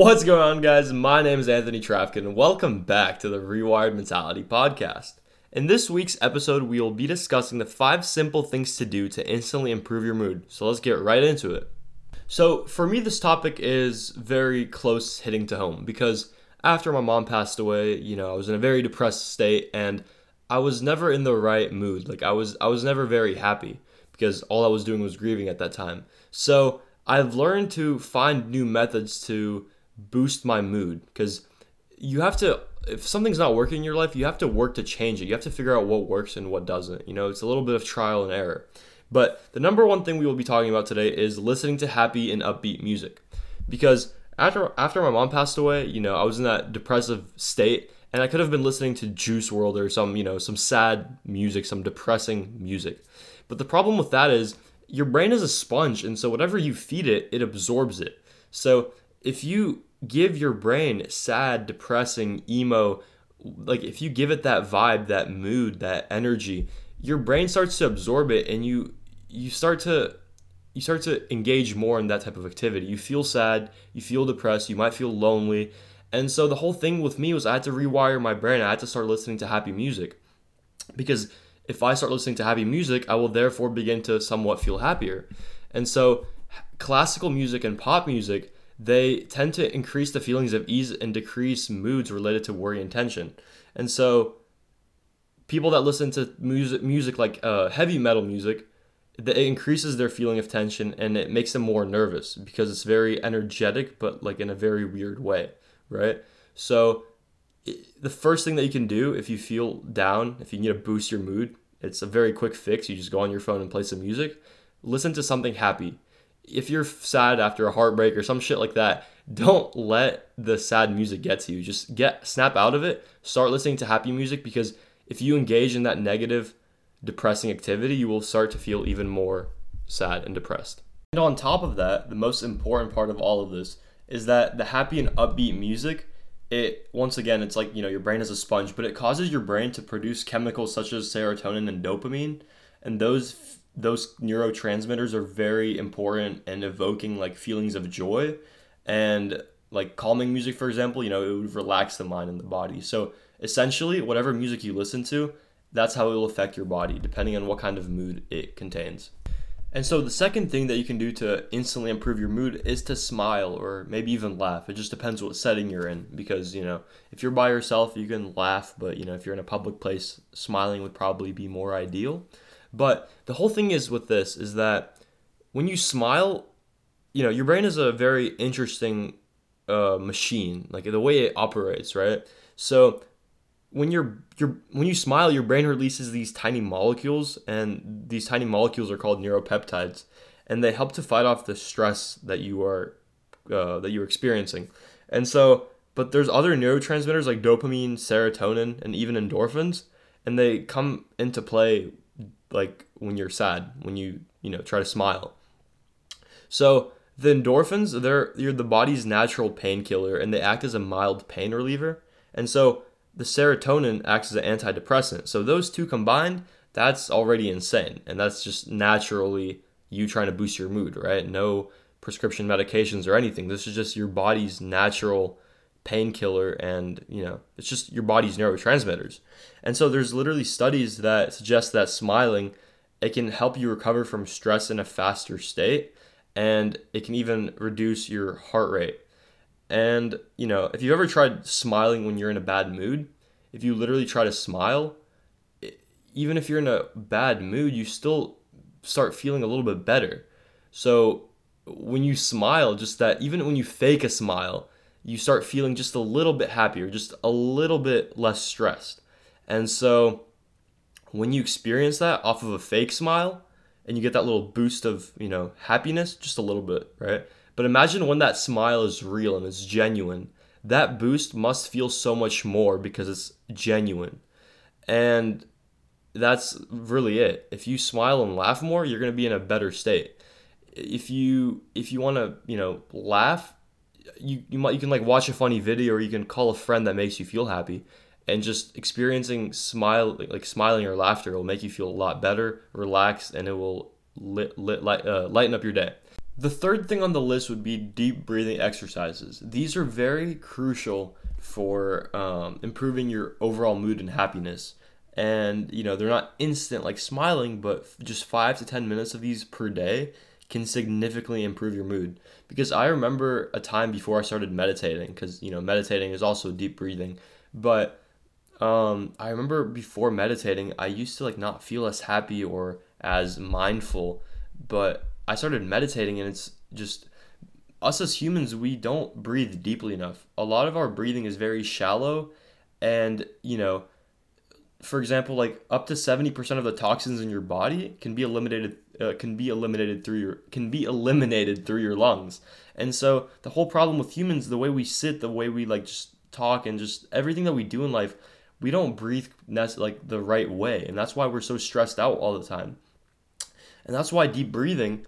What's going on, guys? My name is Anthony Trafkin, and welcome back to the Rewired Mentality Podcast. In this week's episode, we will be discussing the five simple things to do to instantly improve your mood. So let's get right into it. So, for me, this topic is very close hitting to home because after my mom passed away, you know, I was in a very depressed state and I was never in the right mood. Like I was I was never very happy because all I was doing was grieving at that time. So, I've learned to find new methods to boost my mood because you have to if something's not working in your life you have to work to change it. You have to figure out what works and what doesn't you know? It's a little bit of trial and error. But the number one thing we will be talking about today is listening to happy and upbeat music. Because after after my mom passed away you know i was in that depressive state and i could have been listening to Juice WRLD or some you know some sad music some depressing music. But the problem with that is your brain is a sponge and so whatever you feed it it absorbs it. So if you give your brain sad, depressing, emo, like if you give it that vibe, that mood, that energy, your brain starts to absorb it and you you start to you start to engage more in that type of activity. You feel sad, you feel depressed, you might feel lonely. And so the whole thing with me was I had to rewire my brain. I had to start listening to happy music. Because if I start listening to happy music, I will therefore begin to somewhat feel happier. And so classical music and pop music they tend to increase the feelings of ease and decrease moods related to worry and tension. And so, people that listen to music, music like uh, heavy metal music, it increases their feeling of tension and it makes them more nervous because it's very energetic, but like in a very weird way, right? So, the first thing that you can do if you feel down, if you need to boost your mood, it's a very quick fix. You just go on your phone and play some music. Listen to something happy if you're sad after a heartbreak or some shit like that, don't let the sad music get to you. Just get snap out of it. Start listening to happy music because if you engage in that negative, depressing activity, you will start to feel even more sad and depressed. And on top of that, the most important part of all of this is that the happy and upbeat music, it once again, it's like, you know, your brain is a sponge, but it causes your brain to produce chemicals such as serotonin and dopamine, and those those neurotransmitters are very important and evoking like feelings of joy and like calming music for example you know it would relax the mind and the body so essentially whatever music you listen to that's how it will affect your body depending on what kind of mood it contains and so the second thing that you can do to instantly improve your mood is to smile or maybe even laugh. It just depends what setting you're in because, you know, if you're by yourself, you can laugh, but you know, if you're in a public place, smiling would probably be more ideal. But the whole thing is with this is that when you smile, you know, your brain is a very interesting uh, machine, like the way it operates, right? So when you're you're when you smile, your brain releases these tiny molecules, and these tiny molecules are called neuropeptides, and they help to fight off the stress that you are uh, that you're experiencing. And so, but there's other neurotransmitters like dopamine, serotonin, and even endorphins, and they come into play like when you're sad, when you, you know, try to smile. So the endorphins, they're you're the body's natural painkiller and they act as a mild pain reliever. And so the serotonin acts as an antidepressant. So those two combined, that's already insane. And that's just naturally you trying to boost your mood, right? No prescription medications or anything. This is just your body's natural painkiller and you know it's just your body's neurotransmitters. And so there's literally studies that suggest that smiling it can help you recover from stress in a faster state and it can even reduce your heart rate. And you know if you've ever tried smiling when you're in a bad mood if you literally try to smile even if you're in a bad mood you still start feeling a little bit better. So when you smile just that even when you fake a smile you start feeling just a little bit happier, just a little bit less stressed. And so when you experience that off of a fake smile and you get that little boost of, you know, happiness, just a little bit, right? But imagine when that smile is real and it's genuine. That boost must feel so much more because it's genuine. And that's really it. If you smile and laugh more, you're going to be in a better state. If you if you want to, you know, laugh, you you might you can like watch a funny video or you can call a friend that makes you feel happy and just experiencing smile like smiling or laughter will make you feel a lot better relaxed and it will lit, lit, light, uh, lighten up your day The third thing on the list would be deep breathing exercises. These are very crucial for um, improving your overall mood and happiness. And you know they're not instant like smiling, but just five to ten minutes of these per day can significantly improve your mood. Because I remember a time before I started meditating, because you know meditating is also deep breathing, but um, I remember before meditating, I used to like not feel as happy or as mindful, but I started meditating and it's just us as humans, we don't breathe deeply enough. A lot of our breathing is very shallow, and you know, for example, like up to seventy percent of the toxins in your body can be eliminated. Uh, can be eliminated through your can be eliminated through your lungs. And so the whole problem with humans, the way we sit, the way we like just talk, and just everything that we do in life, we don't breathe like the right way, and that's why we're so stressed out all the time. And that's why deep breathing,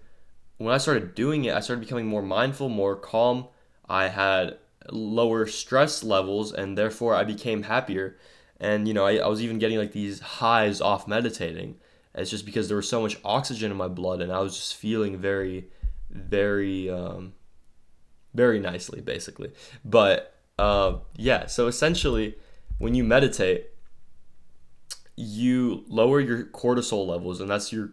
when I started doing it, I started becoming more mindful, more calm. I had lower stress levels, and therefore I became happier. And you know, I, I was even getting like these highs off meditating. It's just because there was so much oxygen in my blood, and I was just feeling very, very, um, very nicely, basically. But uh, yeah, so essentially when you meditate, you lower your cortisol levels, and that's your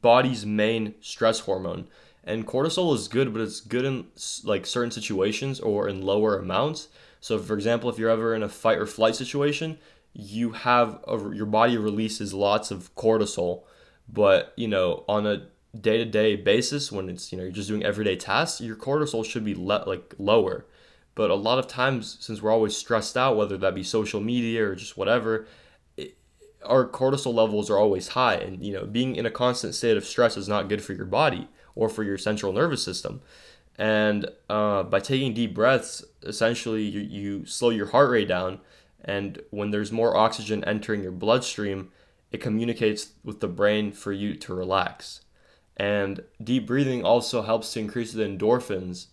body's main stress hormone. And cortisol is good, but it's good in like certain situations or in lower amounts. So, for example, if you're ever in a fight or flight situation, you have a, your body releases lots of cortisol, but you know on a day-to-day basis when it's you know you're just doing everyday tasks, your cortisol should be le- like lower. But a lot of times, since we're always stressed out, whether that be social media or just whatever, it, our cortisol levels are always high. And, you know, being in a constant state of stress is not good for your body or for your central nervous system. And uh, by taking deep breaths, essentially you, you slow your heart rate down. And when there's more oxygen entering your bloodstream, it communicates with the brain for you to relax. And deep breathing also helps to increase the endorphins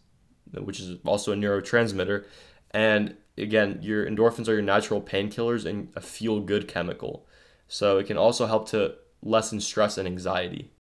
which is also a neurotransmitter. And again, your endorphins are your natural painkillers and a feel good chemical. So it can also help to lessen stress and anxiety.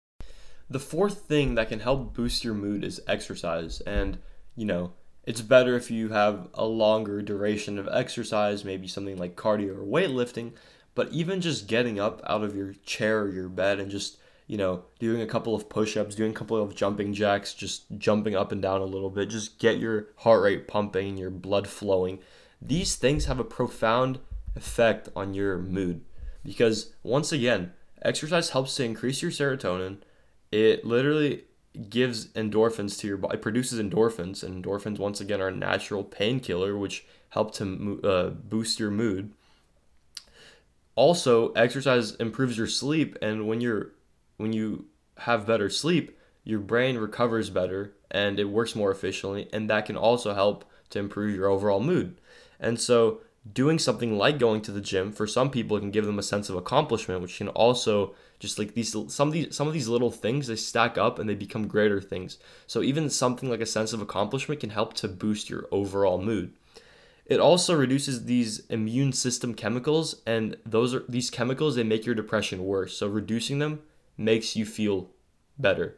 The fourth thing that can help boost your mood is exercise. And, you know, it's better if you have a longer duration of exercise, maybe something like cardio or weightlifting. But even just getting up out of your chair or your bed and just you know, doing a couple of push ups, doing a couple of jumping jacks, just jumping up and down a little bit, just get your heart rate pumping, your blood flowing. These things have a profound effect on your mood because, once again, exercise helps to increase your serotonin. It literally gives endorphins to your body, produces endorphins, and endorphins, once again, are a natural painkiller which help to uh, boost your mood. Also, exercise improves your sleep, and when you're when you have better sleep, your brain recovers better and it works more efficiently, and that can also help to improve your overall mood. And so, doing something like going to the gym for some people can give them a sense of accomplishment, which can also just like these some of these some of these little things they stack up and they become greater things. So even something like a sense of accomplishment can help to boost your overall mood. It also reduces these immune system chemicals, and those are these chemicals they make your depression worse. So reducing them makes you feel better.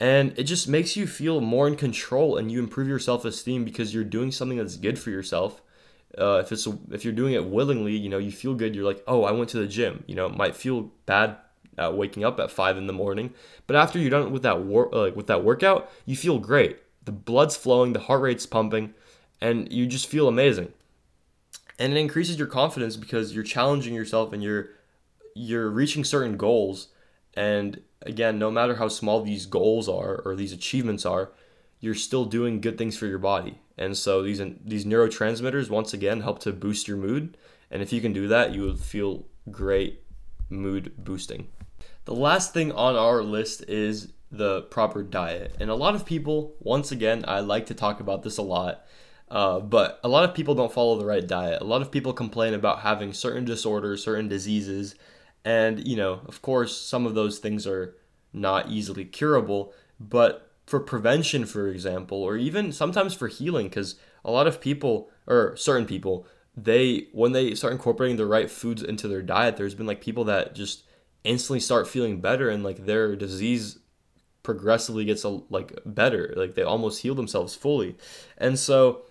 And it just makes you feel more in control and you improve your self esteem because you're doing something that's good for yourself. Uh, if it's if you're doing it willingly, you know you feel good. You're like, oh, I went to the gym. You know, it might feel bad uh, waking up at five in the morning, but after you're done with that work, like with that workout, you feel great. The blood's flowing, the heart rate's pumping, and you just feel amazing. And it increases your confidence because you're challenging yourself and you're you're reaching certain goals and again, no matter how small these goals are or these achievements are, you're still doing good things for your body. And so these these neurotransmitters once again help to boost your mood. And if you can do that, you will feel great mood boosting. The last thing on our list is the proper diet. And a lot of people, once again, I like to talk about this a lot, uh, but a lot of people don't follow the right diet. A lot of people complain about having certain disorders, certain diseases, and, you know, of course, some of those things are not easily curable, but for prevention, for example, or even sometimes for healing, because a lot of people, or certain people, they, when they start incorporating the right foods into their diet, there's been like people that just instantly start feeling better and like their disease progressively gets a, like better. Like they almost heal themselves fully. And so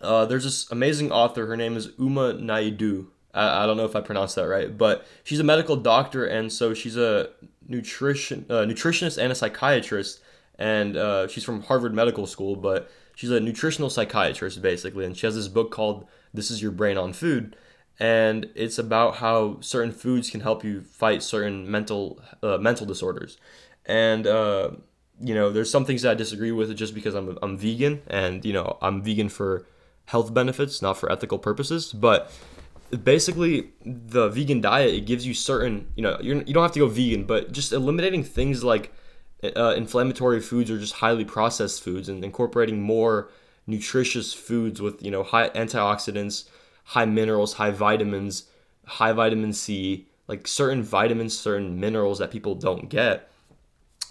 uh, there's this amazing author. Her name is Uma Naidoo. I, I, don't know if I pronounced that right, but she's a medical doctor, and so she's a nutrition uh, nutritionist and a psychiatrist, and uh, she's from Harvard Medical School, but she's a nutritional psychiatrist basically, and she has this book called "This Is Your Brain on Food." And it's about how certain foods can help you fight certain mental uh, mental disorders, and uh, you know there's some things that I disagree with just because I'm I'm vegan and you know I'm vegan for health benefits, not for ethical purposes. But basically, the vegan diet it gives you certain, you know, you're, you don't have to go vegan, but just eliminating things like uh, inflammatory foods or just highly processed foods and incorporating more nutritious foods with you know high antioxidants, high minerals, high vitamins, high vitamin C, like certain vitamins, certain minerals that people don't get.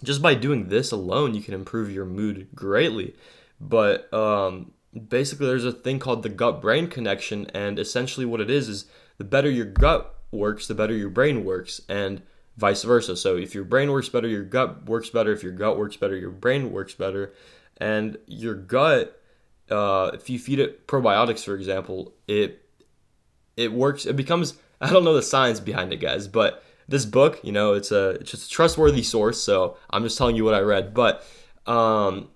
Just by doing this alone, you can improve your mood greatly. But um, basically there's a thing called the gut brain connection and essentially what it is is the better your gut works the better your brain works and vice versa so if your brain works better your gut works better if your gut works better your brain works better and your gut uh, if you feed it probiotics for example it it works it becomes i don't know the science behind it guys but this book you know it's a it's just a trustworthy source so i'm just telling you what i read but um,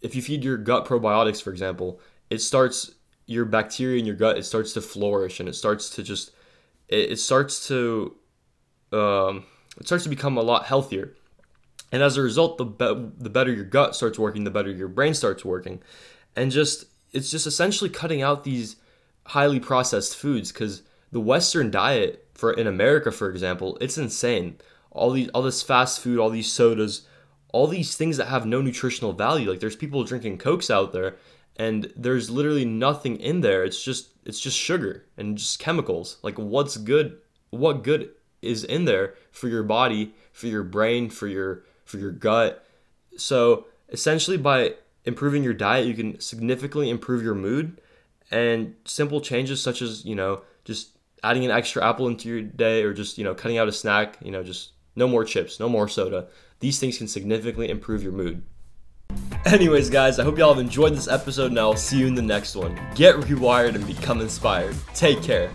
if you feed your gut probiotics, for example, it starts your bacteria in your gut. It starts to flourish and it starts to just it, it starts to um, it starts to become a lot healthier. And as a result, the be- the better your gut starts working, the better your brain starts working, and just it's just essentially cutting out these highly processed foods because the Western diet for in America, for example, it's insane. All these all this fast food, all these sodas, all these things that have no nutritional value. Like there's people drinking cokes out there and there's literally nothing in there. It's just it's just sugar and just chemicals. Like what's good what good is in there for your body, for your brain, for your for your gut. So essentially by improving your diet, you can significantly improve your mood and simple changes such as, you know, just adding an extra apple into your day or just, you know, cutting out a snack, you know, just no more chips, no more soda. These things can significantly improve your mood. Anyways, guys, I hope y'all have enjoyed this episode, and I'll see you in the next one. Get rewired and become inspired. Take care.